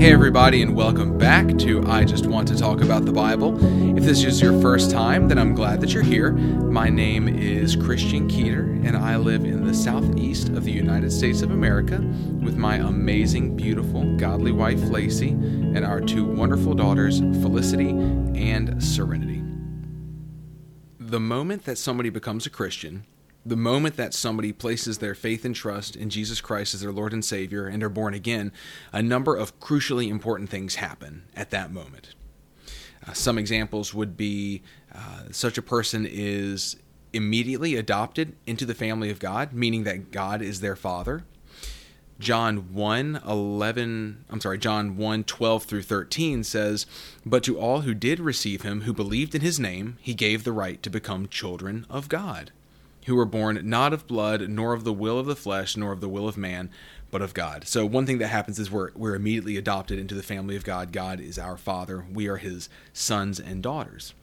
Hey, everybody, and welcome back to I Just Want to Talk About the Bible. If this is your first time, then I'm glad that you're here. My name is Christian Keeter, and I live in the southeast of the United States of America with my amazing, beautiful, godly wife, Lacey, and our two wonderful daughters, Felicity and Serenity. The moment that somebody becomes a Christian, the moment that somebody places their faith and trust in Jesus Christ as their Lord and Savior and are born again, a number of crucially important things happen at that moment. Uh, some examples would be uh, such a person is immediately adopted into the family of God, meaning that God is their father. John 1 11, I'm sorry, John 1 12 through 13 says, But to all who did receive him, who believed in his name, he gave the right to become children of God who were born not of blood, nor of the will of the flesh, nor of the will of man, but of God. So one thing that happens is we're we're immediately adopted into the family of God. God is our Father. We are His sons and daughters.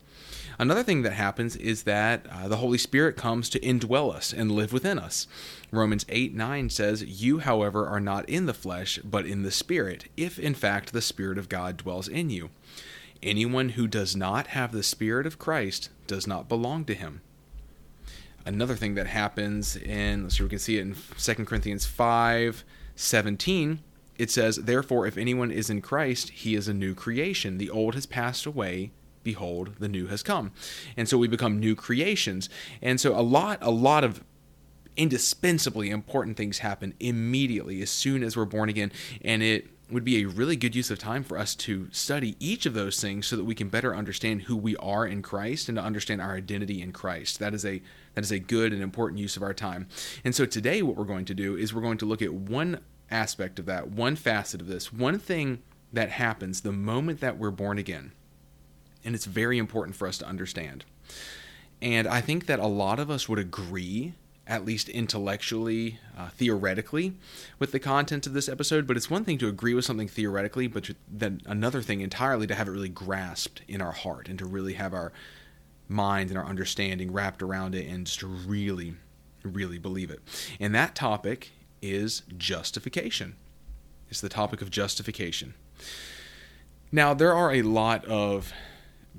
Another thing that happens is that uh, the Holy Spirit comes to indwell us and live within us. Romans 8 9 says, You, however, are not in the flesh, but in the Spirit, if in fact the Spirit of God dwells in you. Anyone who does not have the Spirit of Christ does not belong to him another thing that happens in let's see we can see it in 2 corinthians 5 17 it says therefore if anyone is in christ he is a new creation. The old has passed away. Behold the new has come. And so we become new creations. And so a lot a lot of indispensably important things happen immediately as soon as we're born again. And it would be a really good use of time for us to study each of those things so that we can better understand who we are in Christ and to understand our identity in Christ. That is a that is a good and important use of our time. And so today what we're going to do is we're going to look at one aspect of that, one facet of this, one thing that happens the moment that we're born again. And it's very important for us to understand. And I think that a lot of us would agree at least intellectually, uh, theoretically, with the content of this episode. But it's one thing to agree with something theoretically, but then another thing entirely to have it really grasped in our heart and to really have our mind and our understanding wrapped around it and just really, really believe it. And that topic is justification. It's the topic of justification. Now, there are a lot of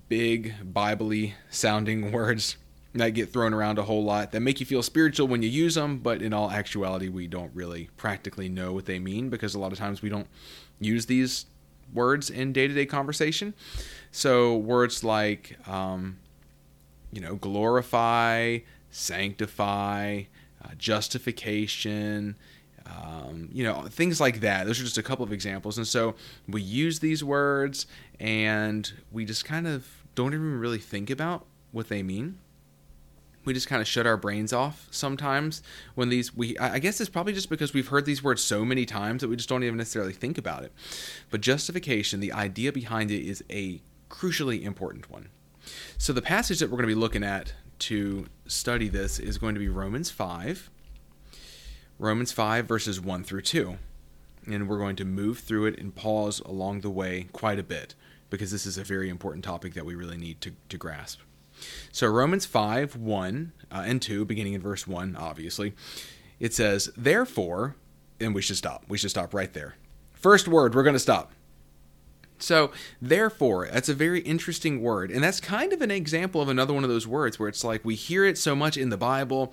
big, biblically sounding words that get thrown around a whole lot that make you feel spiritual when you use them, but in all actuality, we don't really practically know what they mean because a lot of times we don't use these words in day to day conversation. So, words like, um, you know, glorify, sanctify, uh, justification, um, you know, things like that. Those are just a couple of examples. And so we use these words and we just kind of don't even really think about what they mean we just kind of shut our brains off sometimes when these we I guess it's probably just because we've heard these words so many times that we just don't even necessarily think about it. But justification, the idea behind it is a crucially important one. So the passage that we're going to be looking at to study this is going to be Romans 5. Romans 5 verses 1 through 2. And we're going to move through it and pause along the way quite a bit because this is a very important topic that we really need to, to grasp. So Romans 5, 1 uh, and 2, beginning in verse 1, obviously, it says, Therefore, and we should stop. We should stop right there. First word, we're going to stop. So, therefore, that's a very interesting word. And that's kind of an example of another one of those words where it's like we hear it so much in the Bible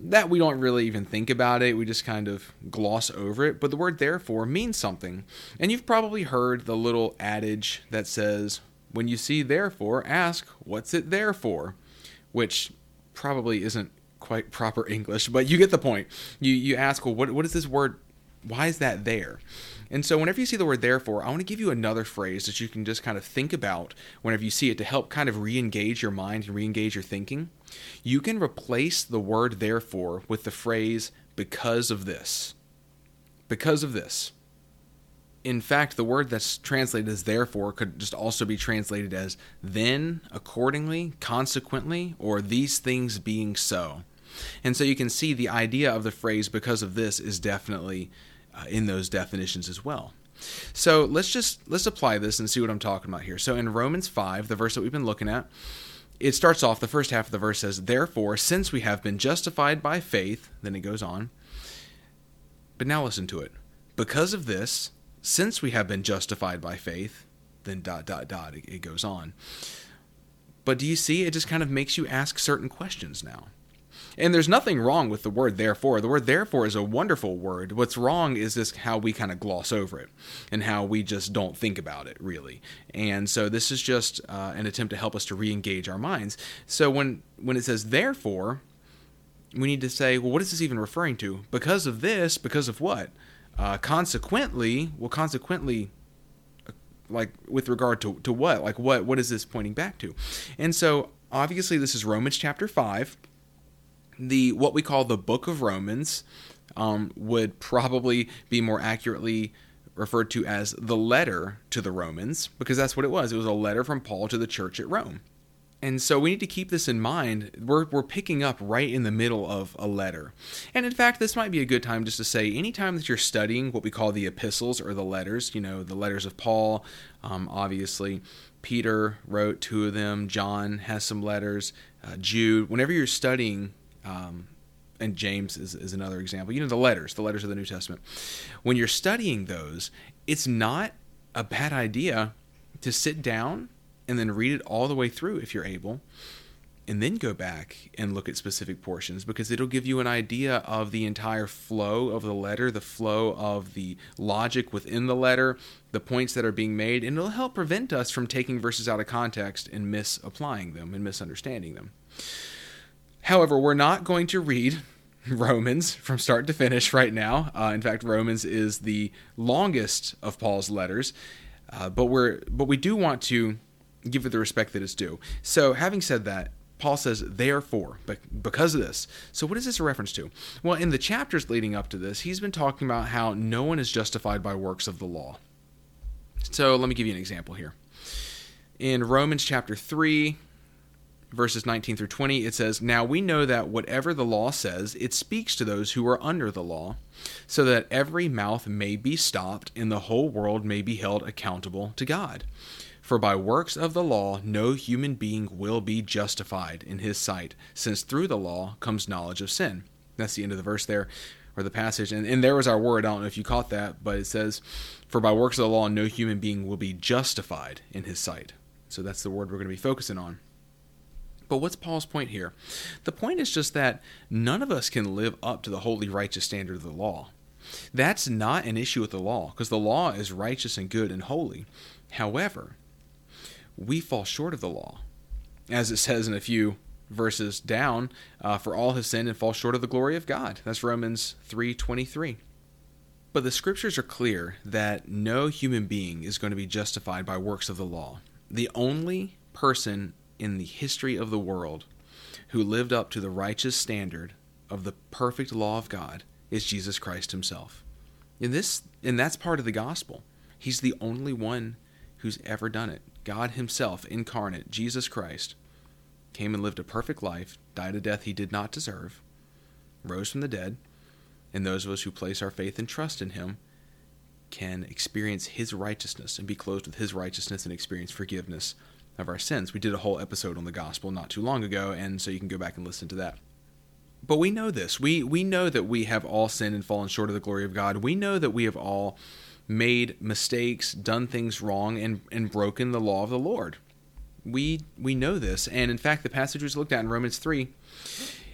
that we don't really even think about it. We just kind of gloss over it. But the word therefore means something. And you've probably heard the little adage that says, when you see therefore, ask, what's it there for? Which probably isn't quite proper English, but you get the point. You you ask, well, what what is this word? Why is that there? And so whenever you see the word therefore, I want to give you another phrase that you can just kind of think about whenever you see it to help kind of re-engage your mind and re-engage your thinking. You can replace the word therefore with the phrase because of this. Because of this in fact, the word that's translated as therefore could just also be translated as then, accordingly, consequently, or these things being so. And so you can see the idea of the phrase because of this is definitely uh, in those definitions as well. So let's just let's apply this and see what I'm talking about here. So in Romans 5, the verse that we've been looking at, it starts off the first half of the verse says, "Therefore, since we have been justified by faith," then it goes on. But now listen to it. Because of this, since we have been justified by faith, then dot, dot, dot, it, it goes on. But do you see? It just kind of makes you ask certain questions now. And there's nothing wrong with the word therefore. The word therefore is a wonderful word. What's wrong is this how we kind of gloss over it and how we just don't think about it really. And so this is just uh, an attempt to help us to re-engage our minds. So when when it says therefore, we need to say, well, what is this even referring to? Because of this, because of what? Uh, consequently, well, consequently, uh, like with regard to, to what? Like what what is this pointing back to? And so obviously this is Romans chapter five the what we call the Book of Romans um, would probably be more accurately referred to as the letter to the Romans because that's what it was. It was a letter from Paul to the church at Rome. And so we need to keep this in mind. We're, we're picking up right in the middle of a letter. And in fact, this might be a good time just to say anytime that you're studying what we call the epistles or the letters, you know, the letters of Paul, um, obviously, Peter wrote two of them, John has some letters, uh, Jude, whenever you're studying um, and James is, is another example. You know, the letters, the letters of the New Testament. When you're studying those, it's not a bad idea to sit down and then read it all the way through if you're able, and then go back and look at specific portions because it'll give you an idea of the entire flow of the letter, the flow of the logic within the letter, the points that are being made, and it'll help prevent us from taking verses out of context and misapplying them and misunderstanding them. However, we're not going to read Romans from start to finish right now. Uh, in fact, Romans is the longest of Paul's letters, uh, but we're but we do want to give it the respect that it's due. So, having said that, Paul says, therefore, but because of this. So, what is this a reference to? Well, in the chapters leading up to this, he's been talking about how no one is justified by works of the law. So, let me give you an example here. In Romans chapter 3, verses 19 through 20, it says, Now we know that whatever the law says, it speaks to those who are under the law, so that every mouth may be stopped and the whole world may be held accountable to God. For by works of the law, no human being will be justified in his sight, since through the law comes knowledge of sin. That's the end of the verse there, or the passage. And, and there was our word. I don't know if you caught that, but it says, For by works of the law, no human being will be justified in his sight. So that's the word we're going to be focusing on. But what's Paul's point here? The point is just that none of us can live up to the holy, righteous standard of the law. That's not an issue with the law, because the law is righteous and good and holy. However, we fall short of the law. As it says in a few verses down, uh, for all have sinned and fall short of the glory of God. That's Romans 3:23. But the scriptures are clear that no human being is going to be justified by works of the law. The only person in the history of the world who lived up to the righteous standard of the perfect law of God is Jesus Christ himself. And this and that's part of the gospel. He's the only one who's ever done it. God himself incarnate, Jesus Christ, came and lived a perfect life, died a death he did not deserve, rose from the dead, and those of us who place our faith and trust in him can experience his righteousness and be clothed with his righteousness and experience forgiveness of our sins. We did a whole episode on the gospel not too long ago, and so you can go back and listen to that. But we know this. We we know that we have all sinned and fallen short of the glory of God. We know that we have all made mistakes, done things wrong, and, and broken the law of the Lord. We we know this, and in fact, the passage was looked at in Romans three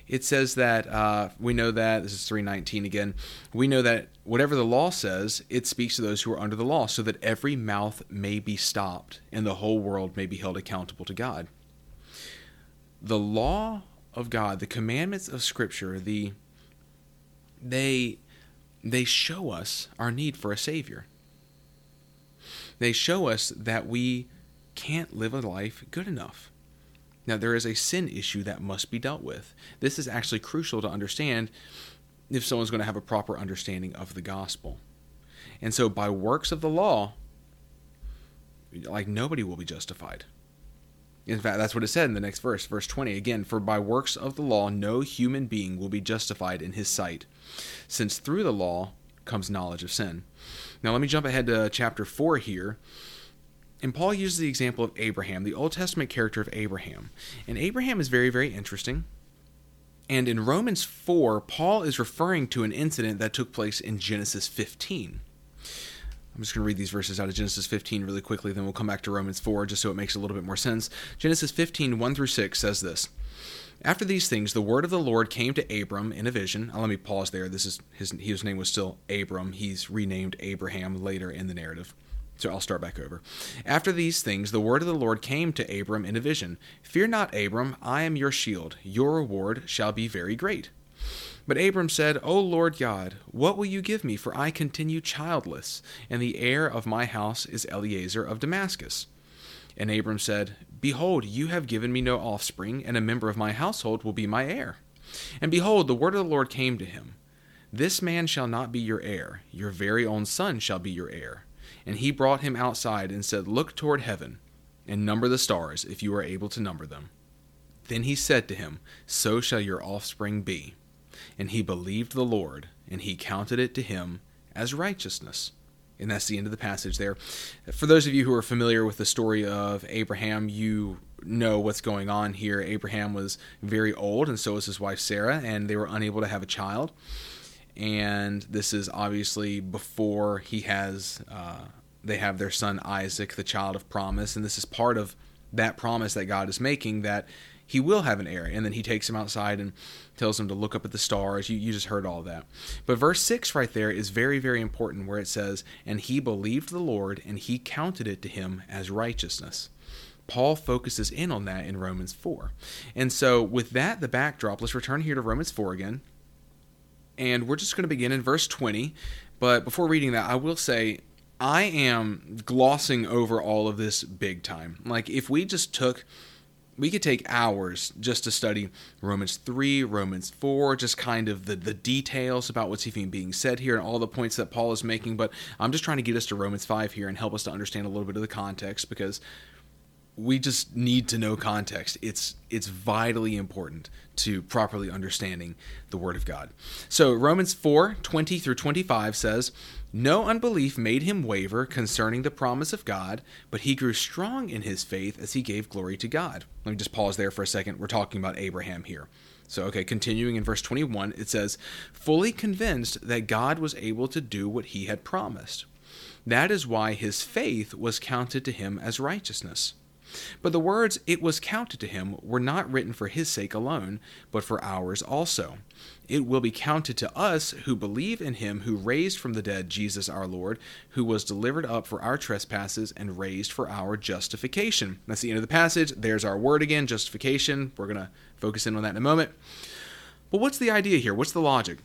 it says that uh, we know that this is 319 again we know that whatever the law says it speaks to those who are under the law so that every mouth may be stopped and the whole world may be held accountable to god. The law of god the commandments of scripture the they they show us our need for a savior. They show us that we can't live a life good enough now, there is a sin issue that must be dealt with. This is actually crucial to understand if someone's going to have a proper understanding of the gospel. And so, by works of the law, like nobody will be justified. In fact, that's what it said in the next verse, verse 20. Again, for by works of the law, no human being will be justified in his sight, since through the law comes knowledge of sin. Now, let me jump ahead to chapter 4 here and Paul uses the example of Abraham, the Old Testament character of Abraham. And Abraham is very, very interesting. And in Romans 4, Paul is referring to an incident that took place in Genesis 15. I'm just going to read these verses out of Genesis 15 really quickly, then we'll come back to Romans 4 just so it makes a little bit more sense. Genesis 15, 1 through 6 says this After these things, the word of the Lord came to Abram in a vision. Uh, let me pause there. This is his, his name was still Abram. He's renamed Abraham later in the narrative. So I'll start back over. After these things, the word of the Lord came to Abram in a vision Fear not, Abram, I am your shield. Your reward shall be very great. But Abram said, O Lord God, what will you give me? For I continue childless, and the heir of my house is Eliezer of Damascus. And Abram said, Behold, you have given me no offspring, and a member of my household will be my heir. And behold, the word of the Lord came to him This man shall not be your heir, your very own son shall be your heir. And he brought him outside and said, Look toward heaven, and number the stars, if you are able to number them. Then he said to him, So shall your offspring be and he believed the Lord, and he counted it to him as righteousness. And that's the end of the passage there. For those of you who are familiar with the story of Abraham, you know what's going on here. Abraham was very old, and so was his wife Sarah, and they were unable to have a child. And this is obviously before he has, uh, they have their son Isaac, the child of promise, and this is part of that promise that God is making that he will have an heir. And then he takes him outside and tells him to look up at the stars. You, you just heard all that. But verse 6 right there is very, very important where it says, And he believed the Lord, and he counted it to him as righteousness. Paul focuses in on that in Romans 4. And so, with that, the backdrop, let's return here to Romans 4 again. And we're just going to begin in verse 20. But before reading that, I will say I am glossing over all of this big time. Like, if we just took we could take hours just to study Romans 3, Romans 4, just kind of the, the details about what's even being said here and all the points that Paul is making. But I'm just trying to get us to Romans 5 here and help us to understand a little bit of the context because we just need to know context. It's it's vitally important to properly understanding the Word of God. So Romans 4, 20 through 25 says, no unbelief made him waver concerning the promise of God, but he grew strong in his faith as he gave glory to God. Let me just pause there for a second. We're talking about Abraham here. So, okay, continuing in verse 21, it says, fully convinced that God was able to do what he had promised. That is why his faith was counted to him as righteousness. But the words, it was counted to him, were not written for his sake alone, but for ours also. It will be counted to us who believe in him who raised from the dead Jesus our Lord, who was delivered up for our trespasses and raised for our justification. That's the end of the passage. There's our word again, justification. We're going to focus in on that in a moment. But what's the idea here? What's the logic?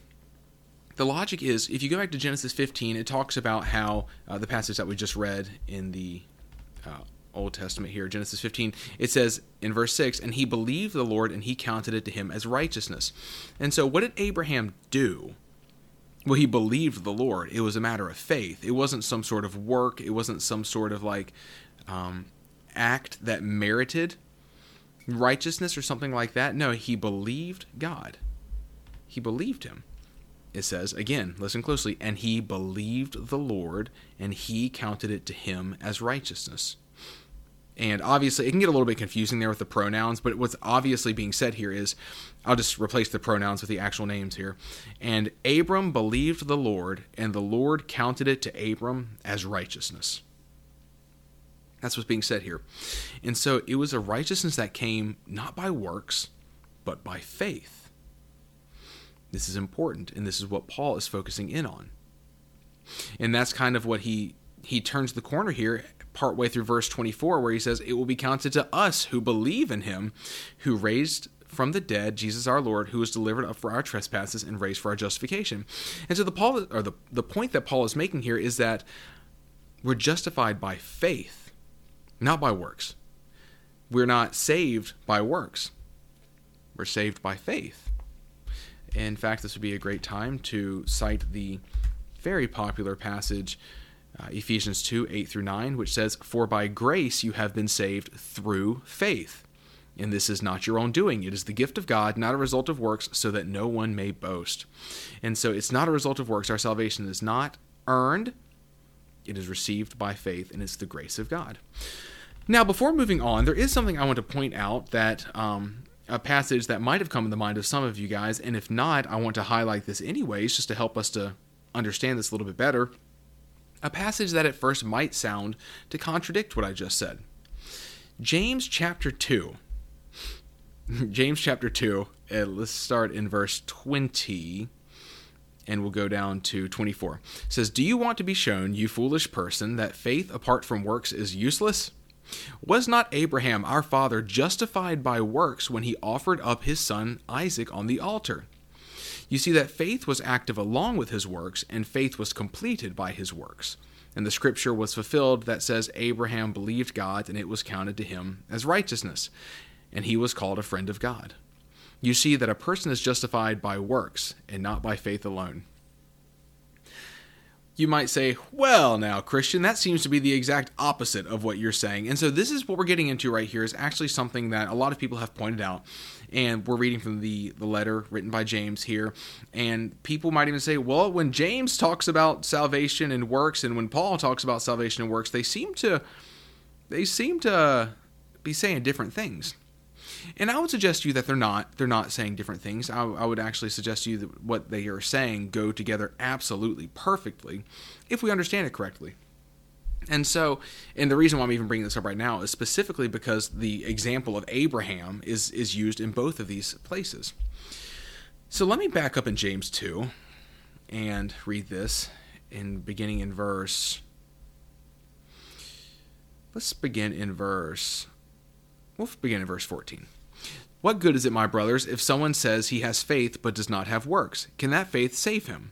the logic is if you go back to Genesis 15, it talks about how uh, the passage that we just read in the uh, Old Testament here, Genesis 15, it says in verse 6, and he believed the Lord and he counted it to him as righteousness. And so, what did Abraham do? Well, he believed the Lord. It was a matter of faith. It wasn't some sort of work, it wasn't some sort of like um, act that merited righteousness or something like that. No, he believed God. He believed him. It says, again, listen closely, and he believed the Lord, and he counted it to him as righteousness. And obviously, it can get a little bit confusing there with the pronouns, but what's obviously being said here is I'll just replace the pronouns with the actual names here. And Abram believed the Lord, and the Lord counted it to Abram as righteousness. That's what's being said here. And so it was a righteousness that came not by works, but by faith. This is important, and this is what Paul is focusing in on. And that's kind of what he he turns the corner here partway through verse 24 where he says it will be counted to us who believe in him who raised from the dead Jesus our Lord who was delivered up for our trespasses and raised for our justification. And so the Paul or the the point that Paul is making here is that we're justified by faith, not by works. We're not saved by works. We're saved by faith. In fact, this would be a great time to cite the very popular passage uh, Ephesians 2 8 through 9, which says, For by grace you have been saved through faith. And this is not your own doing. It is the gift of God, not a result of works, so that no one may boast. And so it's not a result of works. Our salvation is not earned, it is received by faith, and it's the grace of God. Now, before moving on, there is something I want to point out that um, a passage that might have come in the mind of some of you guys, and if not, I want to highlight this anyways, just to help us to understand this a little bit better a passage that at first might sound to contradict what I just said. James chapter 2. James chapter 2, uh, let's start in verse 20 and we'll go down to 24. It says, Do you want to be shown, you foolish person, that faith apart from works is useless? Was not Abraham our father justified by works when he offered up his son Isaac on the altar? You see that faith was active along with his works, and faith was completed by his works. And the scripture was fulfilled that says, Abraham believed God, and it was counted to him as righteousness, and he was called a friend of God. You see that a person is justified by works, and not by faith alone. You might say, well, now, Christian, that seems to be the exact opposite of what you're saying. And so, this is what we're getting into right here, is actually something that a lot of people have pointed out and we're reading from the the letter written by James here. And people might even say well when James talks about salvation and works and when Paul talks about salvation and works they seem to they seem to be saying different things. And I would suggest to you that they're not they're not saying different things. I, I would actually suggest to you that what they are saying go together absolutely perfectly if we understand it correctly and so, and the reason why I'm even bringing this up right now is specifically because the example of Abraham is is used in both of these places. So let me back up in James 2 and read this in beginning in verse Let's begin in verse We'll begin in verse 14. What good is it, my brothers, if someone says he has faith but does not have works? Can that faith save him?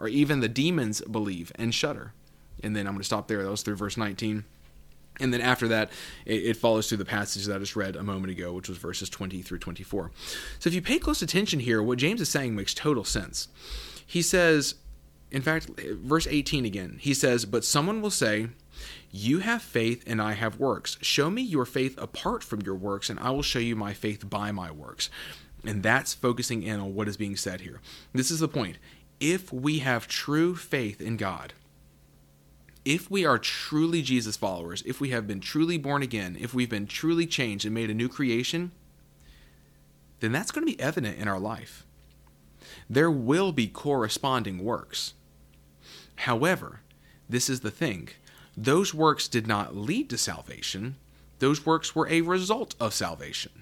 or even the demons believe and shudder. And then I'm going to stop there. That was through verse 19. And then after that, it, it, follows through the passage that I just read a moment ago, which was verses 20 through 24. So if you pay close attention here, what James is saying makes total sense. He says, in fact, verse 18 again, he says, But someone will say, You have faith and I have works. Show me your faith apart from your works, and I will show you my faith by my works. And that's focusing in on what is being said here. This is the point if we have true faith in God, if we are truly Jesus followers, if we have been truly born again, if we've been truly changed and made a new creation, then that's going to be evident in our life. There will be corresponding works. However, this is the thing those works did not lead to salvation, those works were a result of salvation.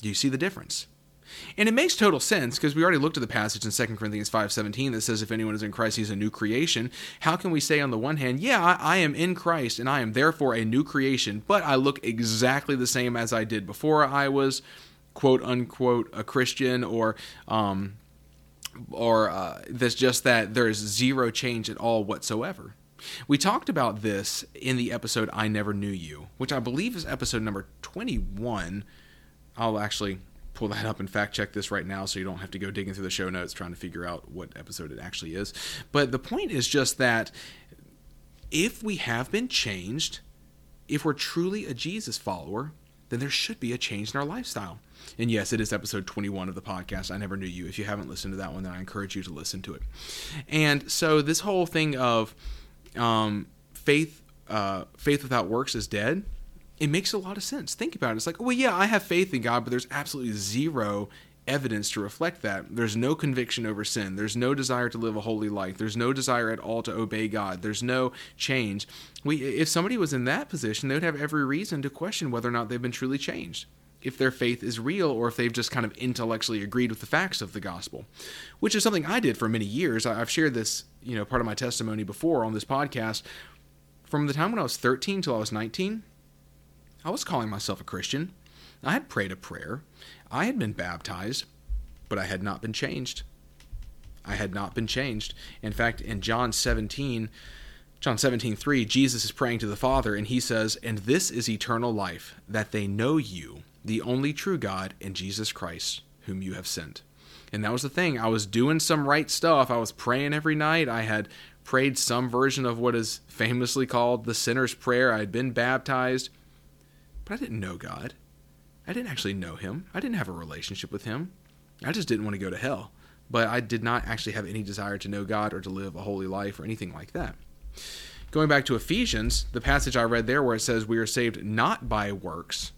Do you see the difference? And it makes total sense because we already looked at the passage in 2 Corinthians 5:17 that says if anyone is in Christ he's a new creation. How can we say on the one hand, yeah, I, am in Christ and I am therefore a new creation, but I look exactly the same as I did before I was quote unquote a Christian or um or uh, that's just that there's zero change at all whatsoever. We talked about this in the episode I Never Knew You, which I believe is episode number 21. I'll actually pull that up and fact check this right now so you don't have to go digging through the show notes trying to figure out what episode it actually is. But the point is just that if we have been changed, if we're truly a Jesus follower, then there should be a change in our lifestyle. And yes, it is episode 21 of the podcast. I never knew you. If you haven't listened to that one, then I encourage you to listen to it. And so this whole thing of um, faith, uh, faith without works is dead it makes a lot of sense. Think about it. It's like, well, yeah, I have faith in God, but there's absolutely zero evidence to reflect that. There's no conviction over sin. There's no desire to live a holy life. There's no desire at all to obey God. There's no change. We, if somebody was in that position, they would have every reason to question whether or not they've been truly changed. If their faith is real or if they've just kind of intellectually agreed with the facts of the gospel, which is something I did for many years. I've shared this, you know, part of my testimony before on this podcast. From the time when I was 13 till I was 19, I was calling myself a Christian. I had prayed a prayer. I had been baptized, but I had not been changed. I had not been changed. In fact, in John 17, John 17, 3, Jesus is praying to the Father, and he says, And this is eternal life, that they know you, the only true God, and Jesus Christ, whom you have sent. And that was the thing. I was doing some right stuff. I was praying every night. I had prayed some version of what is famously called the sinner's prayer. I had been baptized, but I didn't know God. I didn't actually know Him. I didn't have a relationship with Him. I just didn't want to go to hell. But I did not actually have any desire to know God or to live a holy life or anything like that. Going back to Ephesians, the passage I read there where it says we are saved not by works,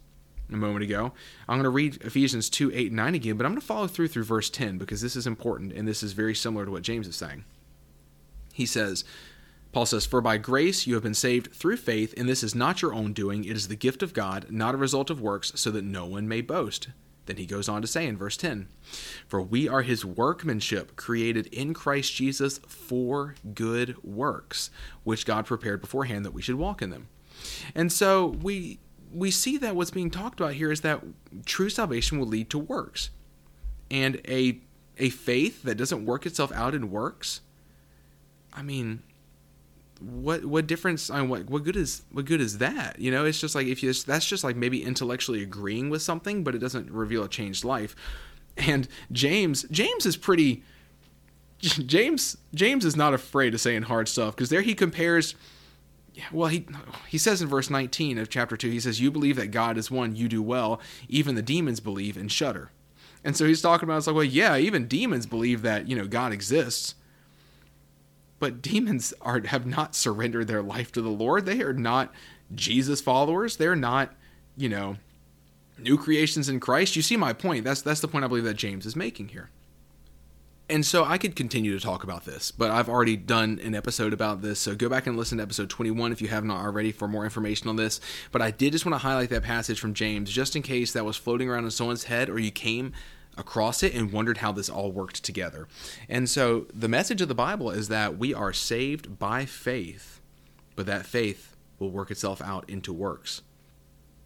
a moment ago. I'm going to read Ephesians 2 8 and 9 again, but I'm going to follow through through verse 10 because this is important and this is very similar to what James is saying. He says, Paul says, For by grace you have been saved through faith, and this is not your own doing. It is the gift of God, not a result of works, so that no one may boast. Then he goes on to say in verse 10 For we are his workmanship, created in Christ Jesus for good works, which God prepared beforehand that we should walk in them. And so we we see that what's being talked about here is that true salvation will lead to works. And a a faith that doesn't work itself out in works, I mean, what what difference mean, what what good is what good is that? You know it's just like if you that's just like maybe intellectually agreeing with something but it doesn't reveal a changed life. And James James is pretty James James is not afraid of saying hard stuff because there he compares well he he says in verse 19 of chapter 2 he says you believe that God is one you do well even the demons believe and shudder. And so he's talking about it's like well yeah even demons believe that you know God exists but demons are have not surrendered their life to the Lord. They are not Jesus followers. They're not, you know, new creations in Christ. You see my point. That's that's the point I believe that James is making here. And so I could continue to talk about this, but I've already done an episode about this. So go back and listen to episode 21 if you have not already for more information on this. But I did just want to highlight that passage from James just in case that was floating around in someone's head or you came across it and wondered how this all worked together. And so the message of the Bible is that we are saved by faith, but that faith will work itself out into works.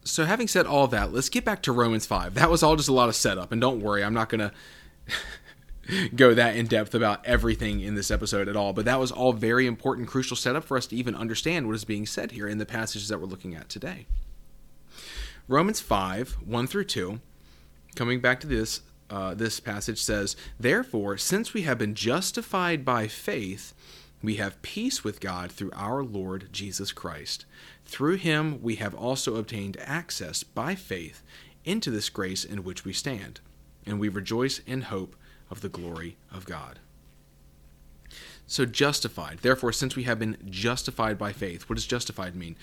So, having said all that, let's get back to Romans 5. That was all just a lot of setup, and don't worry, I'm not going to go that in depth about everything in this episode at all, but that was all very important, crucial setup for us to even understand what is being said here in the passages that we're looking at today. Romans 5, 1 through 2, coming back to this, uh, this passage says, Therefore, since we have been justified by faith, we have peace with God through our Lord Jesus Christ. Through him we have also obtained access by faith into this grace in which we stand, and we rejoice in hope of the glory of God. So, justified. Therefore, since we have been justified by faith, what does justified mean?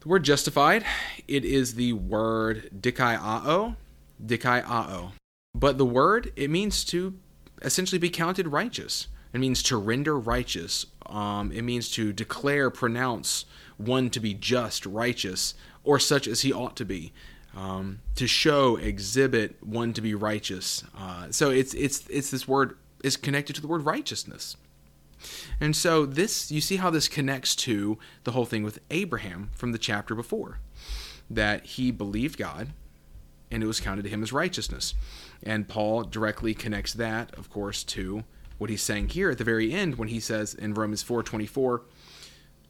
The word justified, it is the word dikaiao, dikaiao. But the word, it means to essentially be counted righteous. It means to render righteous. Um, it means to declare, pronounce one to be just, righteous, or such as he ought to be. Um, to show, exhibit one to be righteous. Uh, so it's it's it's this word is connected to the word righteousness. And so this you see how this connects to the whole thing with Abraham from the chapter before. That he believed God and it was counted to him as righteousness. And Paul directly connects that, of course, to what he's saying here at the very end when he says in Romans 4:24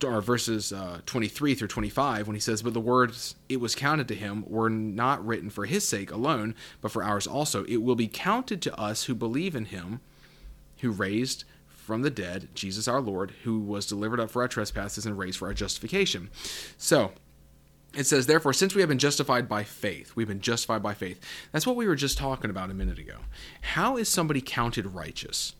or verses uh, 23 through 25 when he says but the words it was counted to him were not written for his sake alone but for ours also it will be counted to us who believe in him who raised from the dead Jesus our Lord who was delivered up for our trespasses and raised for our justification so it says, therefore, since we have been justified by faith, we've been justified by faith. That's what we were just talking about a minute ago. How is somebody counted righteous?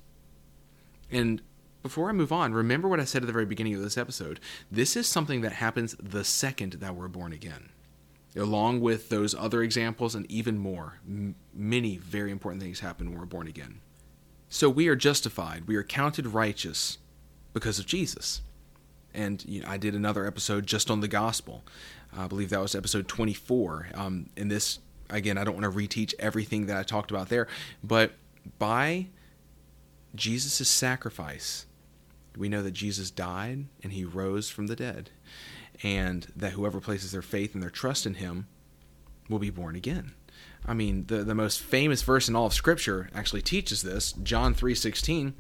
And before I move on, remember what I said at the very beginning of this episode. This is something that happens the second that we're born again. Along with those other examples and even more, m- many very important things happen when we're born again. So we are justified, we are counted righteous because of Jesus. And you know, I did another episode just on the gospel. I believe that was episode 24. Um, in this, again, I don't want to reteach everything that I talked about there, but by Jesus' sacrifice, we know that Jesus died and he rose from the dead, and that whoever places their faith and their trust in him will be born again. I mean, the, the most famous verse in all of Scripture actually teaches this, John 3.16,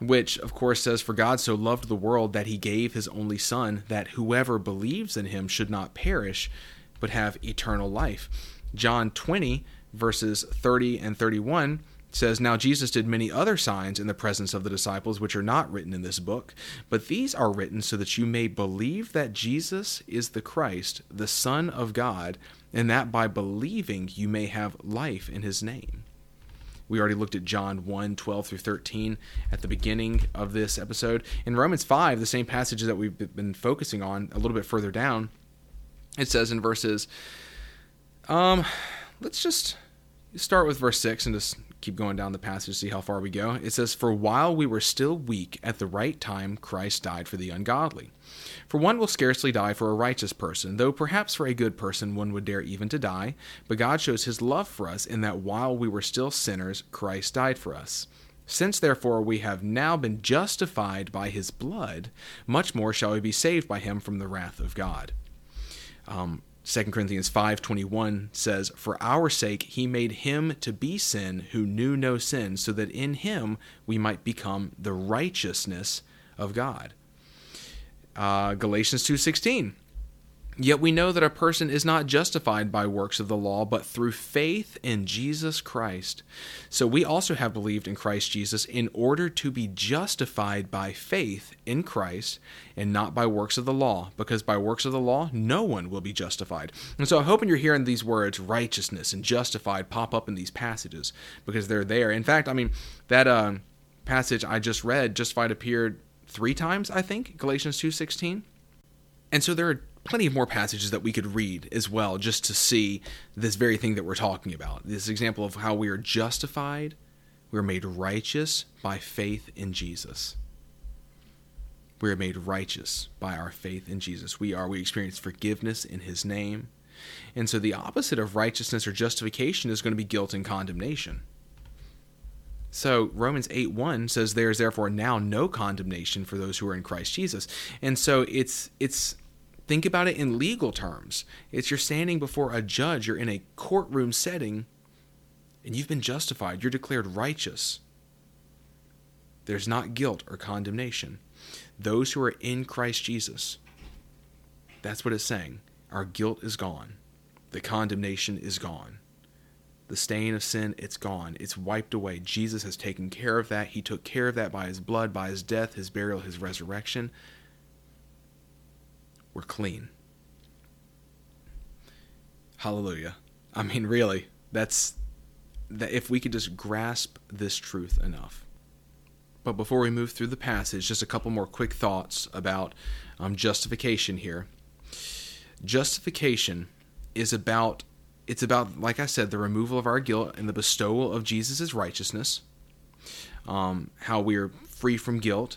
which of course says, For God so loved the world that he gave his only Son, that whoever believes in him should not perish, but have eternal life. John 20, verses 30 and 31, says, Now Jesus did many other signs in the presence of the disciples, which are not written in this book, but these are written so that you may believe that Jesus is the Christ, the Son of God, and that by believing you may have life in his name. We already looked at John 1 12 through 13 at the beginning of this episode. In Romans 5, the same passages that we've been focusing on a little bit further down, it says in verses, um, let's just start with verse 6 and just keep going down the passage, see how far we go. It says, For while we were still weak, at the right time Christ died for the ungodly. For one will scarcely die for a righteous person, though perhaps for a good person one would dare even to die. But God shows his love for us in that while we were still sinners, Christ died for us. Since therefore we have now been justified by his blood, much more shall we be saved by him from the wrath of God. Um, 2 Corinthians 5:21 says, "For our sake he made him to be sin who knew no sin, so that in him we might become the righteousness of God." Uh, Galatians 2:16 Yet we know that a person is not justified by works of the law, but through faith in Jesus Christ. So we also have believed in Christ Jesus in order to be justified by faith in Christ and not by works of the law, because by works of the law, no one will be justified. And so I'm hoping you're hearing these words, righteousness and justified, pop up in these passages because they're there. In fact, I mean, that uh, passage I just read, justified appeared three times, I think, Galatians 2.16. And so there are plenty of more passages that we could read as well just to see this very thing that we're talking about. This example of how we are justified, we are made righteous by faith in Jesus. We are made righteous by our faith in Jesus. We are we experience forgiveness in his name. And so the opposite of righteousness or justification is going to be guilt and condemnation. So Romans 8 1 says there is therefore now no condemnation for those who are in Christ Jesus. And so it's it's Think about it in legal terms. It's you're standing before a judge, you're in a courtroom setting, and you've been justified. You're declared righteous. There's not guilt or condemnation. Those who are in Christ Jesus, that's what it's saying. Our guilt is gone. The condemnation is gone. The stain of sin, it's gone. It's wiped away. Jesus has taken care of that. He took care of that by his blood, by his death, his burial, his resurrection we're clean. Hallelujah. I mean, really, that's that if we could just grasp this truth enough. But before we move through the passage, just a couple more quick thoughts about um, justification here. Justification is about it's about like I said, the removal of our guilt and the bestowal of Jesus' righteousness. Um, how we are free from guilt.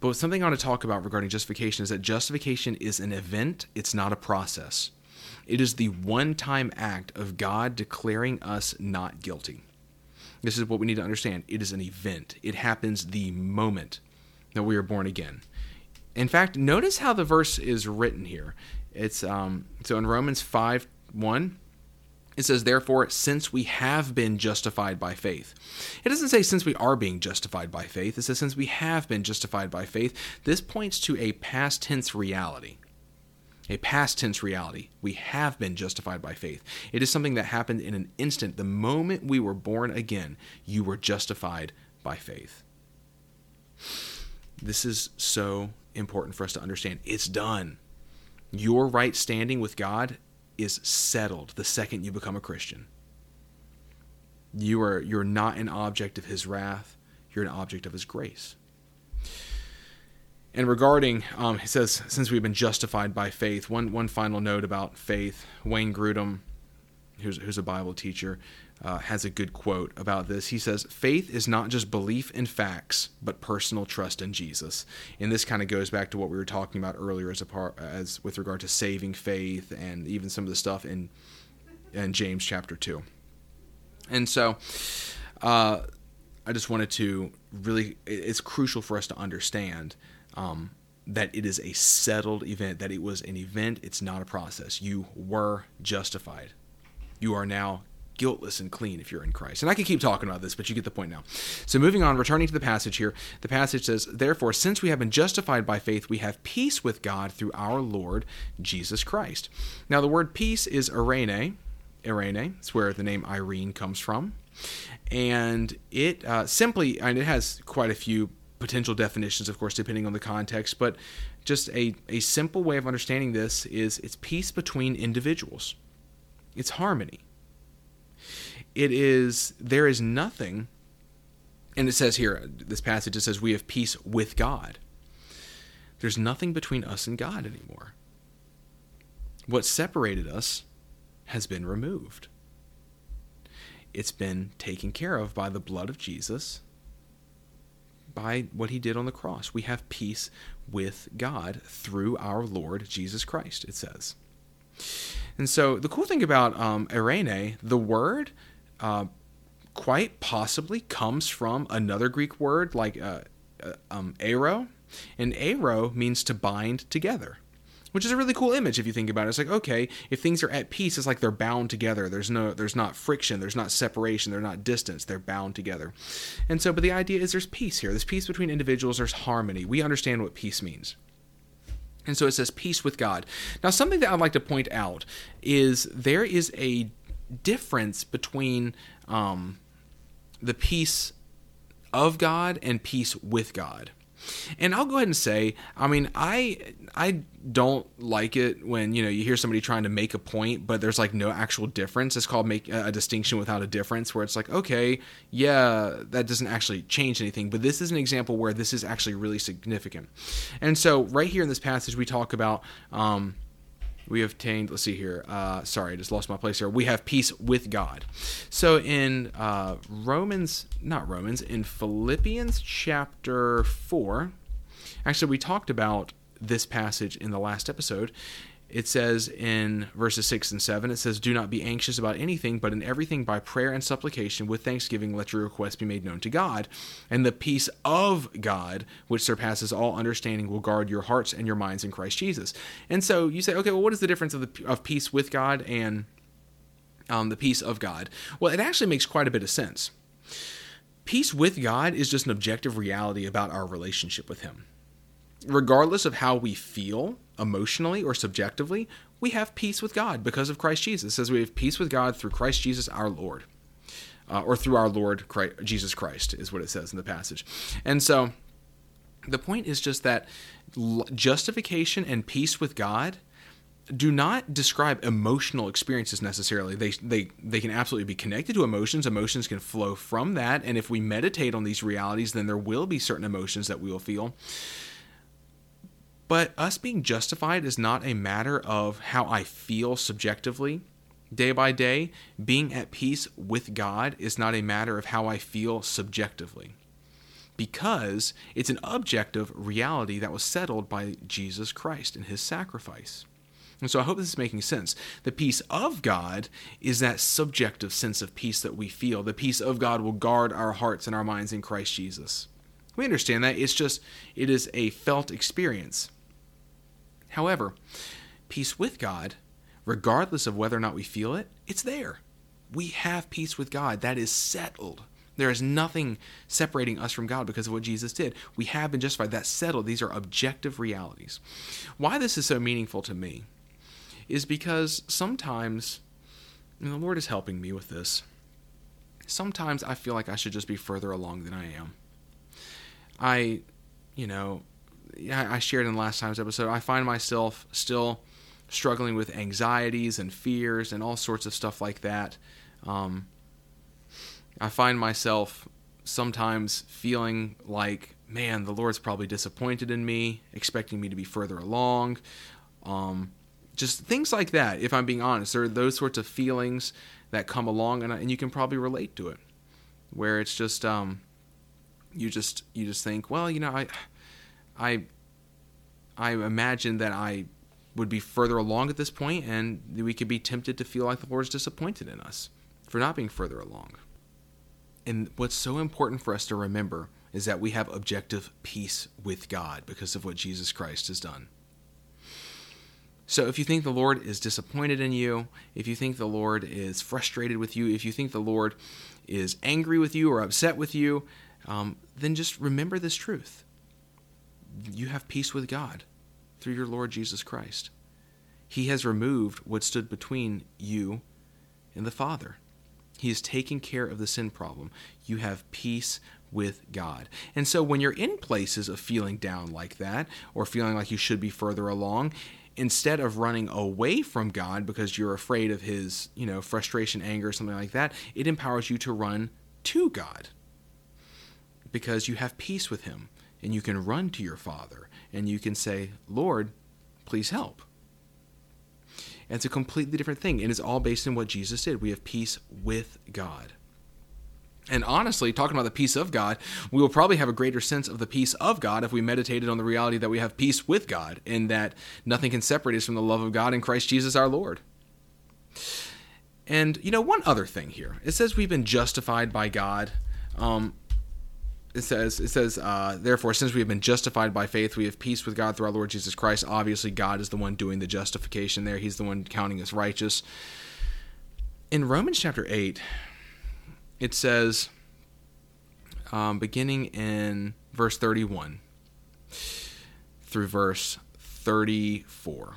But something I want to talk about regarding justification is that justification is an event, it's not a process. It is the one time act of God declaring us not guilty. This is what we need to understand. It is an event, it happens the moment that we are born again. In fact, notice how the verse is written here. It's um, so in Romans 5 1, it says, therefore, since we have been justified by faith. It doesn't say since we are being justified by faith. It says since we have been justified by faith. This points to a past tense reality. A past tense reality. We have been justified by faith. It is something that happened in an instant. The moment we were born again, you were justified by faith. This is so important for us to understand. It's done. Your right standing with God is settled the second you become a Christian. You are you're not an object of his wrath, you're an object of his grace. And regarding, um, he says, since we've been justified by faith, one, one final note about faith. Wayne Grudem, who's, who's a Bible teacher, uh, has a good quote about this. He says, Faith is not just belief in facts, but personal trust in Jesus. And this kind of goes back to what we were talking about earlier as a part, as with regard to saving faith and even some of the stuff in, in James chapter 2. And so, uh, I just wanted to really, it's crucial for us to understand um, that it is a settled event, that it was an event, it's not a process. You were justified. You are now guiltless and clean if you're in Christ. And I could keep talking about this, but you get the point now. So, moving on, returning to the passage here, the passage says, Therefore, since we have been justified by faith, we have peace with God through our Lord Jesus Christ. Now, the word peace is irene. Irene. it's where the name Irene comes from. And it uh, simply, and it has quite a few potential definitions, of course, depending on the context, but just a, a simple way of understanding this is it's peace between individuals, it's harmony. It is, there is nothing, and it says here, this passage, it says, we have peace with God. There's nothing between us and God anymore. What separated us has been removed. It's been taken care of by the blood of Jesus, by what he did on the cross. We have peace with God through our Lord Jesus Christ, it says. And so the cool thing about um, eirene, the word, uh, quite possibly comes from another Greek word like uh, uh, um, and eiro means to bind together which is a really cool image if you think about it. It's like okay, if things are at peace, it's like they're bound together. There's no, there's not friction, there's not separation, they're not distance. They're bound together. And so, but the idea is there's peace here. There's peace between individuals. There's harmony. We understand what peace means. And so it says peace with God. Now, something that I'd like to point out is there is a difference between um, the peace of God and peace with God. And I'll go ahead and say, I mean, I I don't like it when you know you hear somebody trying to make a point, but there's like no actual difference. It's called make a distinction without a difference, where it's like, okay, yeah, that doesn't actually change anything. But this is an example where this is actually really significant. And so right here in this passage, we talk about. Um, we obtained let's see here uh, sorry i just lost my place here. We have peace with god. So in uh, romans not romans in philippians chapter 4 actually we talked about this passage in the last episode it says in verses 6 and 7 it says do not be anxious about anything but in everything by prayer and supplication with thanksgiving let your requests be made known to god. And the peace of god which surpasses all understanding will guard your hearts and your minds in christ jesus. And so you say okay well what is the difference of, the, of peace with god and um, the peace of god? Well it actually makes quite a bit of sense. Peace with god is just an objective reality about our relationship with him. Regardless of how we feel emotionally or subjectively, we have peace with God because of Christ Jesus. It says we have peace with God through Christ Jesus our Lord. Uh, or through our Lord Christ, Jesus Christ, is what it says in the passage. And so the point is just that justification and peace with God do not describe emotional experiences necessarily. They, they, they can absolutely be connected to emotions. Emotions can flow from that. And if we meditate on these realities, then there will be certain emotions that we will feel. But us being justified is not a matter of how I feel subjectively day by day. Being at peace with God is not a matter of how I feel subjectively. Because it's an objective reality that was settled by Jesus Christ and his sacrifice. And so I hope this is making sense. The peace of God is that subjective sense of peace that we feel. The peace of God will guard our hearts and our minds in Christ Jesus. We understand that. It's just, it is a felt experience. However, peace with God, regardless of whether or not we feel it, it's there. We have peace with God. That is settled. There is nothing separating us from God because of what Jesus did. We have been justified. That's settled. These are objective realities. Why this is so meaningful to me is because sometimes, and the Lord is helping me with this, sometimes I feel like I should just be further along than I am. I, you know, I shared in last time's episode, I find myself still struggling with anxieties and fears and all sorts of stuff like that. Um, I find myself sometimes feeling like, man, the Lord's probably disappointed in me, expecting me to be further along. Um, just things like that, if I'm being honest. There are those sorts of feelings that come along, and, and you can probably relate to it, where it's just, um, you just, you just think, well, you know, I I I imagine that I would be further along at this point, and we could be tempted to feel like the Lord's disappointed in us for not being further along. And what's so important for us to remember is that we have objective peace with God because of what Jesus Christ has done. So if you think the Lord is disappointed in you, if you think the Lord is frustrated with you, if you think the Lord is angry with you or upset with you, um, then just remember this truth you have peace with God through your Lord Jesus Christ. He has removed what stood between you and the Father. He is taking care of the sin problem. You have peace with God. And so when you're in places of feeling down like that or feeling like you should be further along, instead of running away from God because you're afraid of his, you know, frustration, anger, something like that, it empowers you to run to God. Because you have peace with him and you can run to your Father and you can say, "Lord, please help." And it's a completely different thing. And it's all based in what Jesus did. We have peace with God. And honestly, talking about the peace of God, we will probably have a greater sense of the peace of God if we meditated on the reality that we have peace with God and that nothing can separate us from the love of God in Christ Jesus our Lord. And, you know, one other thing here it says we've been justified by God. Um, it says it says uh, therefore since we have been justified by faith we have peace with god through our lord jesus christ. Obviously god is the one doing the justification there. He's the one counting us righteous. In romans chapter 8 it says um, beginning in verse 31 through verse 34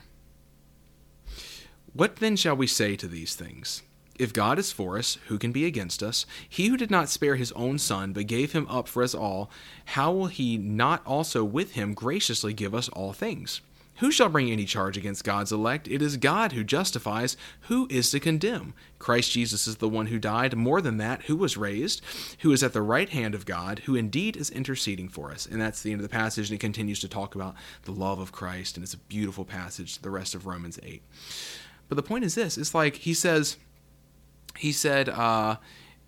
what then shall we say to these things if God is for us, who can be against us? He who did not spare his own son, but gave him up for us all, how will he not also with him graciously give us all things? Who shall bring any charge against God's elect? It is God who justifies. Who is to condemn? Christ Jesus is the one who died, more than that, who was raised, who is at the right hand of God, who indeed is interceding for us. And that's the end of the passage, and it continues to talk about the love of Christ, and it's a beautiful passage, the rest of Romans 8. But the point is this it's like he says, he said, uh,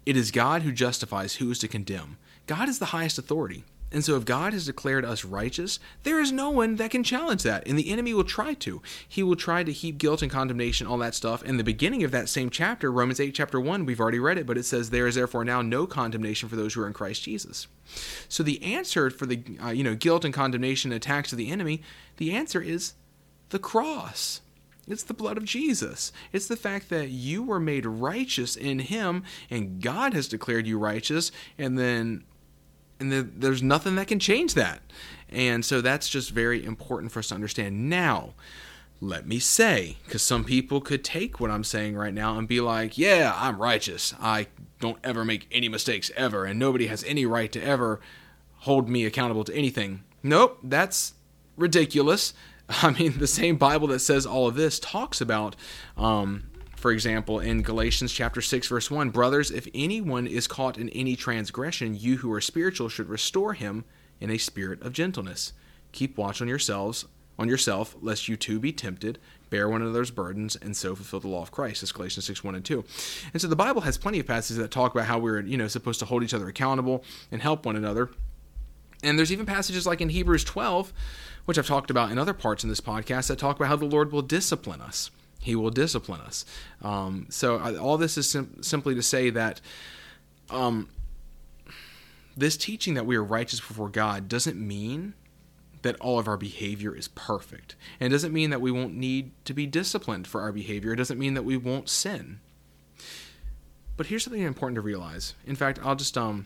It is God who justifies, who is to condemn? God is the highest authority. And so, if God has declared us righteous, there is no one that can challenge that. And the enemy will try to. He will try to heap guilt and condemnation, all that stuff. In the beginning of that same chapter, Romans 8, chapter 1, we've already read it, but it says, There is therefore now no condemnation for those who are in Christ Jesus. So, the answer for the uh, you know guilt and condemnation attacks of the enemy, the answer is the cross. It's the blood of Jesus. It's the fact that you were made righteous in him and God has declared you righteous and then and then there's nothing that can change that. And so that's just very important for us to understand. Now, let me say, because some people could take what I'm saying right now and be like, yeah, I'm righteous. I don't ever make any mistakes ever, and nobody has any right to ever hold me accountable to anything. Nope, that's ridiculous. I mean, the same Bible that says all of this talks about, um, for example, in Galatians chapter 6, verse 1 Brothers, if anyone is caught in any transgression, you who are spiritual should restore him in a spirit of gentleness. Keep watch on yourselves, on yourself, lest you too be tempted. Bear one another's burdens and so fulfill the law of Christ. That's Galatians 6, 1 and 2. And so the Bible has plenty of passages that talk about how we're, you know, supposed to hold each other accountable and help one another. And there's even passages like in Hebrews 12 which I've talked about in other parts in this podcast that talk about how the Lord will discipline us. He will discipline us. Um, so I, all this is sim- simply to say that um, this teaching that we are righteous before God doesn't mean that all of our behavior is perfect. And it doesn't mean that we won't need to be disciplined for our behavior. It doesn't mean that we won't sin. But here's something important to realize. In fact, I'll just um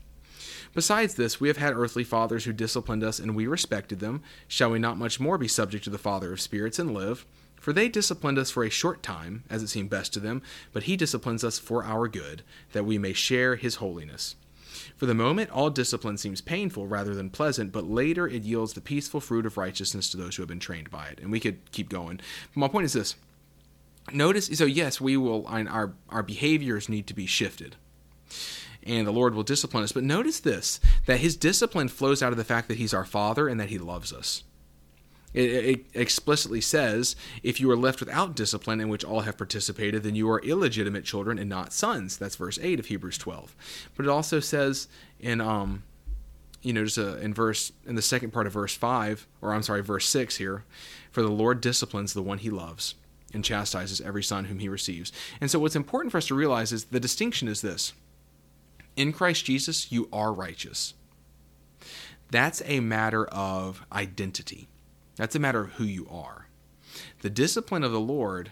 Besides this, we have had earthly fathers who disciplined us, and we respected them. Shall we not much more be subject to the Father of spirits and live? For they disciplined us for a short time, as it seemed best to them, but he disciplines us for our good, that we may share his holiness. For the moment, all discipline seems painful rather than pleasant, but later it yields the peaceful fruit of righteousness to those who have been trained by it. And we could keep going. But my point is this notice so yes we will our our behaviors need to be shifted and the Lord will discipline us. But notice this that his discipline flows out of the fact that he's our Father and that he loves us. It, it, explicitly says, if you are left without discipline in which all have participated, then you are illegitimate children and not sons. That's verse 8 of Hebrews 12. But it also says in, um, you know, just a, in verse, in the second part of verse 5, or I'm sorry, verse 6 here, for the Lord disciplines the one he loves and chastises every son whom he receives. And so what's important for us to realize is the distinction is this In Christ Jesus, you are righteous. That's a matter of identity. That's a matter of who you are. The discipline of the Lord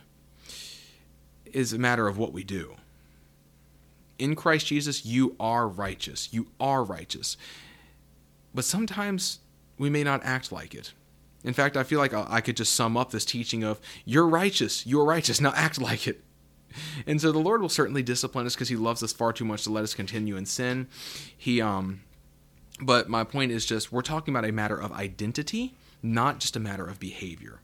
is a matter of what we do. In Christ Jesus, you are righteous. You are righteous. But sometimes we may not act like it. In fact, I feel like I could just sum up this teaching of you're righteous, you're righteous, now act like it. And so the Lord will certainly discipline us because he loves us far too much to let us continue in sin. He um but my point is just we're talking about a matter of identity, not just a matter of behavior.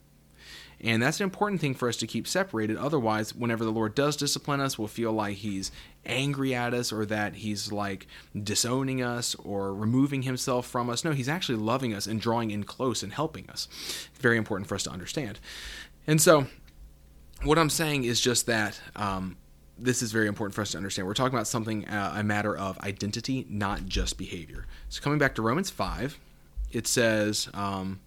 And that's an important thing for us to keep separated. Otherwise, whenever the Lord does discipline us, we'll feel like He's angry at us or that He's like disowning us or removing Himself from us. No, He's actually loving us and drawing in close and helping us. Very important for us to understand. And so, what I'm saying is just that um, this is very important for us to understand. We're talking about something, uh, a matter of identity, not just behavior. So, coming back to Romans 5, it says, um,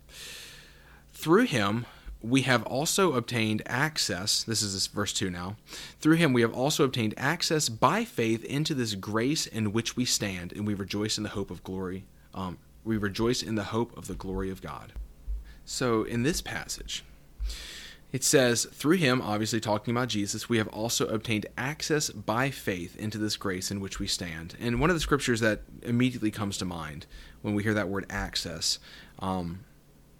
Through him, we have also obtained access. This is this verse 2 now. Through him, we have also obtained access by faith into this grace in which we stand, and we rejoice in the hope of glory. Um, we rejoice in the hope of the glory of God. So, in this passage, it says, through him, obviously talking about Jesus, we have also obtained access by faith into this grace in which we stand. And one of the scriptures that immediately comes to mind when we hear that word access um,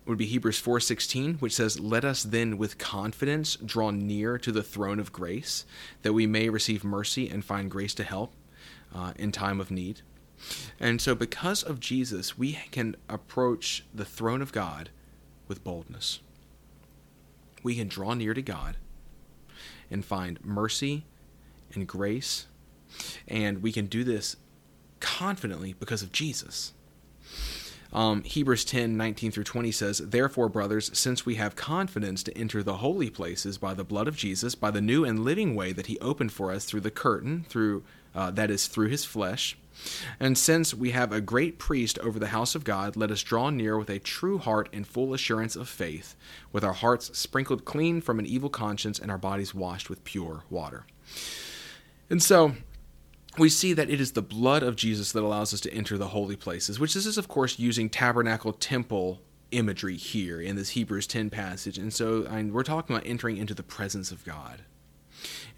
would be Hebrews 4:16, which says, "Let us then with confidence draw near to the throne of grace, that we may receive mercy and find grace to help uh, in time of need." And so, because of Jesus, we can approach the throne of God with boldness. We can draw near to God and find mercy and grace, and we can do this confidently because of Jesus. Um, Hebrews 10 19 through 20 says, Therefore, brothers, since we have confidence to enter the holy places by the blood of Jesus, by the new and living way that he opened for us through the curtain, through uh, that is, through his flesh, and since we have a great priest over the house of God, let us draw near with a true heart and full assurance of faith, with our hearts sprinkled clean from an evil conscience and our bodies washed with pure water. And so, we see that it is the blood of Jesus that allows us to enter the holy places, which this is, of course, using tabernacle temple imagery here in this Hebrews 10 passage. And so I mean, we're talking about entering into the presence of God.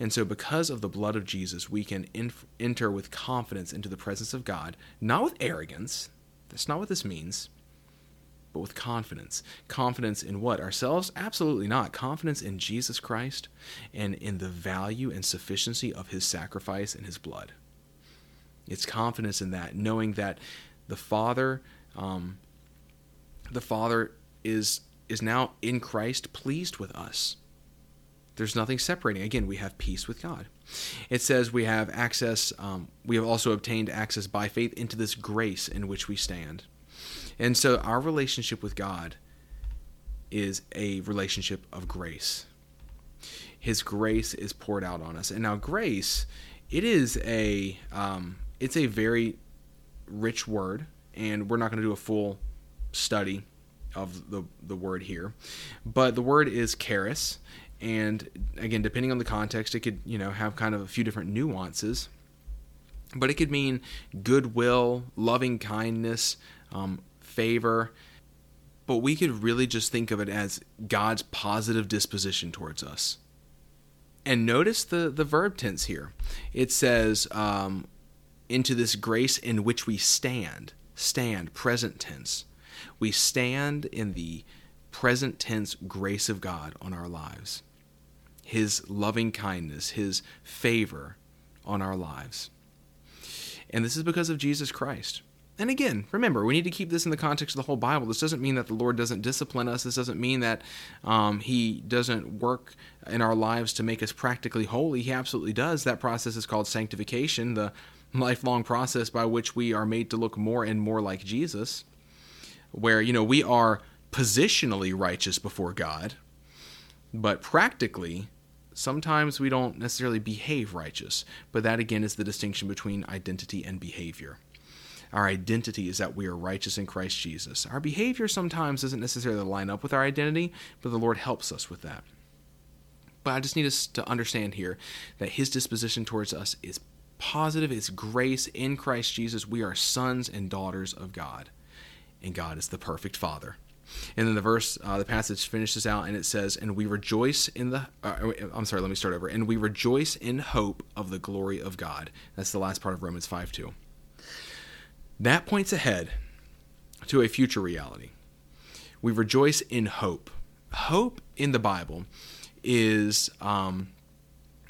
And so, because of the blood of Jesus, we can inf- enter with confidence into the presence of God, not with arrogance. That's not what this means, but with confidence. Confidence in what? Ourselves? Absolutely not. Confidence in Jesus Christ and in the value and sufficiency of his sacrifice and his blood. It's confidence in that, knowing that the Father, um, the Father is is now in Christ pleased with us. There's nothing separating. Again, we have peace with God. It says we have access. Um, we have also obtained access by faith into this grace in which we stand, and so our relationship with God is a relationship of grace. His grace is poured out on us, and now grace, it is a um, it's a very rich word, and we're not going to do a full study of the the word here, but the word is charis, and again, depending on the context, it could you know have kind of a few different nuances, but it could mean goodwill, loving kindness, um, favor. But we could really just think of it as God's positive disposition towards us. And notice the, the verb tense here. It says, um, into this grace in which we stand. Stand, present tense. We stand in the present tense grace of God on our lives, His loving kindness, His favor on our lives. And this is because of Jesus Christ. And again, remember, we need to keep this in the context of the whole Bible. This doesn't mean that the Lord doesn't discipline us. This doesn't mean that um, He doesn't work in our lives to make us practically holy. He absolutely does. That process is called sanctification, the lifelong process by which we are made to look more and more like Jesus, where, you know, we are positionally righteous before God, but practically, sometimes we don't necessarily behave righteous. But that, again, is the distinction between identity and behavior. Our identity is that we are righteous in Christ Jesus. Our behavior sometimes doesn't necessarily line up with our identity, but the Lord helps us with that. But I just need us to understand here that His disposition towards us is positive, it's grace in Christ Jesus. We are sons and daughters of God, and God is the perfect Father. And then the verse, uh, the passage finishes out and it says, And we rejoice in the, uh, I'm sorry, let me start over. And we rejoice in hope of the glory of God. That's the last part of Romans 5 2. That points ahead to a future reality. We rejoice in hope. Hope in the Bible is um,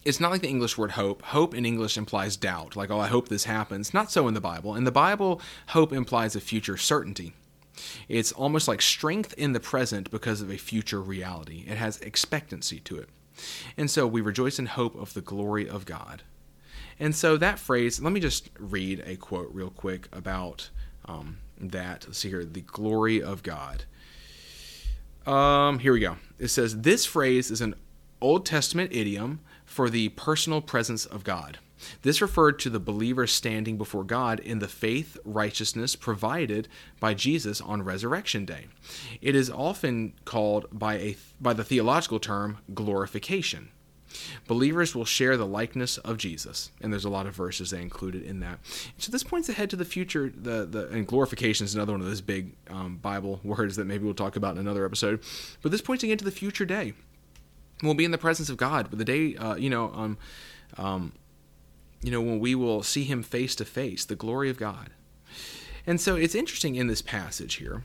it's not like the English word hope. Hope in English implies doubt, like, oh, I hope this happens. Not so in the Bible. In the Bible, hope implies a future certainty. It's almost like strength in the present because of a future reality. It has expectancy to it. And so we rejoice in hope of the glory of God. And so that phrase, let me just read a quote real quick about um, that. Let's see here the glory of God. Um, here we go. It says, This phrase is an Old Testament idiom for the personal presence of God. This referred to the believer standing before God in the faith righteousness provided by Jesus on resurrection day. It is often called by a by the theological term glorification. Believers will share the likeness of Jesus, and there's a lot of verses they included in that. So this points ahead to the future. The the and glorification is another one of those big um, Bible words that maybe we'll talk about in another episode. But this pointing into the future day. We'll be in the presence of God, but the day, uh, you know, um, um, you know, when we will see Him face to face, the glory of God. And so it's interesting in this passage here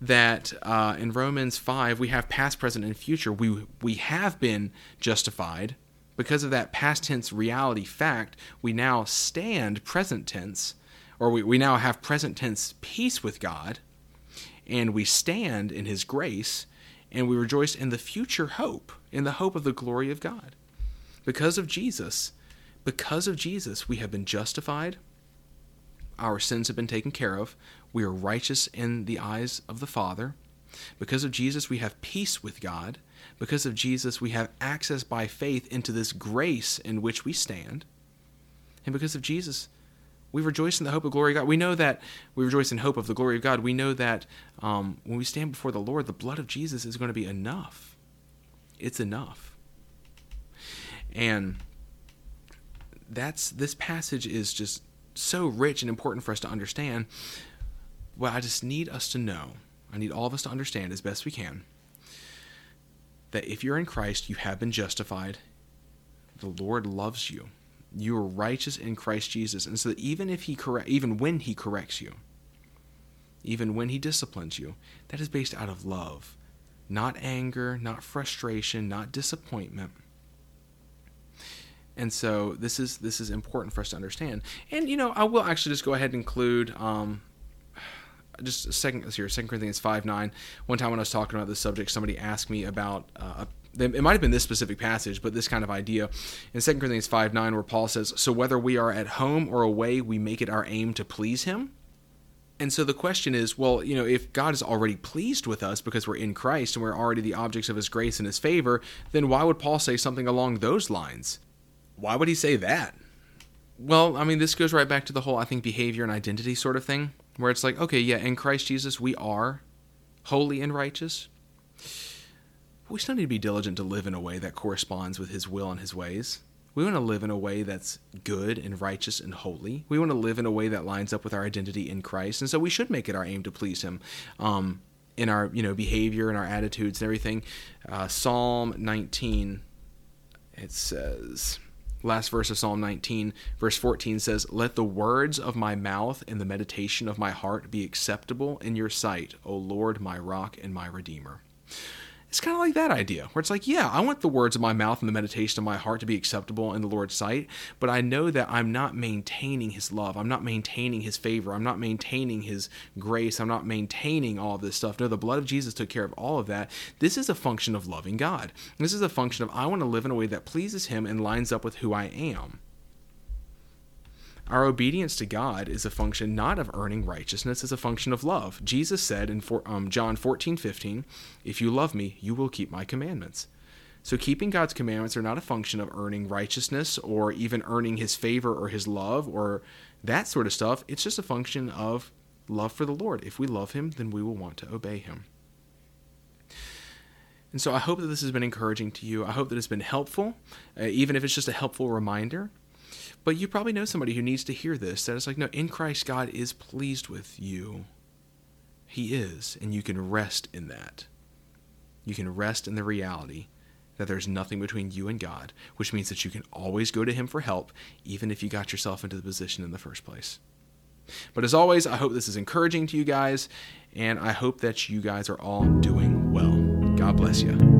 that uh, in Romans 5 we have past, present, and future. We we have been justified because of that past tense reality fact. We now stand present tense, or we, we now have present tense peace with God, and we stand in His grace, and we rejoice in the future hope, in the hope of the glory of God. Because of Jesus, because of Jesus, we have been justified. Our sins have been taken care of. We are righteous in the eyes of the Father. Because of Jesus, we have peace with God. Because of Jesus, we have access by faith into this grace in which we stand. And because of Jesus, we rejoice in the hope of glory of God. We know that we rejoice in hope of the glory of God. We know that um, when we stand before the Lord, the blood of Jesus is going to be enough. It's enough. And that's this passage is just so rich and important for us to understand. Well, I just need us to know. I need all of us to understand as best we can that if you're in Christ, you have been justified. The Lord loves you. You are righteous in Christ Jesus. And so that even if he correct even when he corrects you, even when he disciplines you, that is based out of love, not anger, not frustration, not disappointment and so this is this is important for us to understand. And you know, I will actually just go ahead and include um, just a second here, Second Corinthians five nine. One time when I was talking about this subject, somebody asked me about uh, it might have been this specific passage, but this kind of idea in Second Corinthians five nine, where Paul says, "So whether we are at home or away, we make it our aim to please Him." And so the question is, well, you know, if God is already pleased with us because we're in Christ and we're already the objects of His grace and His favor, then why would Paul say something along those lines? Why would he say that? Well, I mean, this goes right back to the whole, I think, behavior and identity sort of thing, where it's like, okay, yeah, in Christ Jesus, we are holy and righteous. We still need to be diligent to live in a way that corresponds with his will and his ways. We want to live in a way that's good and righteous and holy. We want to live in a way that lines up with our identity in Christ, and so we should make it our aim to please Him um, in our you know behavior and our attitudes and everything. Uh, Psalm 19, it says last verse of Psalm 19, verse 14 says, Let the words of my mouth and the meditation of my heart be acceptable in your sight, O Lord, my rock and my redeemer it's kind of like that idea where it's like, yeah, I want the words of my mouth and the meditation of my heart to be acceptable in the Lord's sight, but I know that I'm not maintaining His love. I'm not maintaining His favor. I'm not maintaining His grace. I'm not maintaining all of this stuff. No, the blood of Jesus took care of all of that. This is a function of loving God. This is a function of I want to live in a way that pleases Him and lines up with who I am. Our obedience to God is a function not of earning righteousness, it's a function of love. Jesus said in for, um, John 14, 15, If you love me, you will keep my commandments. So, keeping God's commandments are not a function of earning righteousness or even earning his favor or his love or that sort of stuff. It's just a function of love for the Lord. If we love him, then we will want to obey him. And so, I hope that this has been encouraging to you. I hope that it's been helpful, uh, even if it's just a helpful reminder But you probably know somebody who needs to hear this that it's like, no, in Christ, God is pleased with you. He is, and you can rest in that. You can rest in the reality that there's nothing between you and God, which means that you can always go to Him for help, even if you got yourself into the position in the first place. But as always, I hope this is encouraging to you guys, and I hope that you guys are all doing well. God bless you.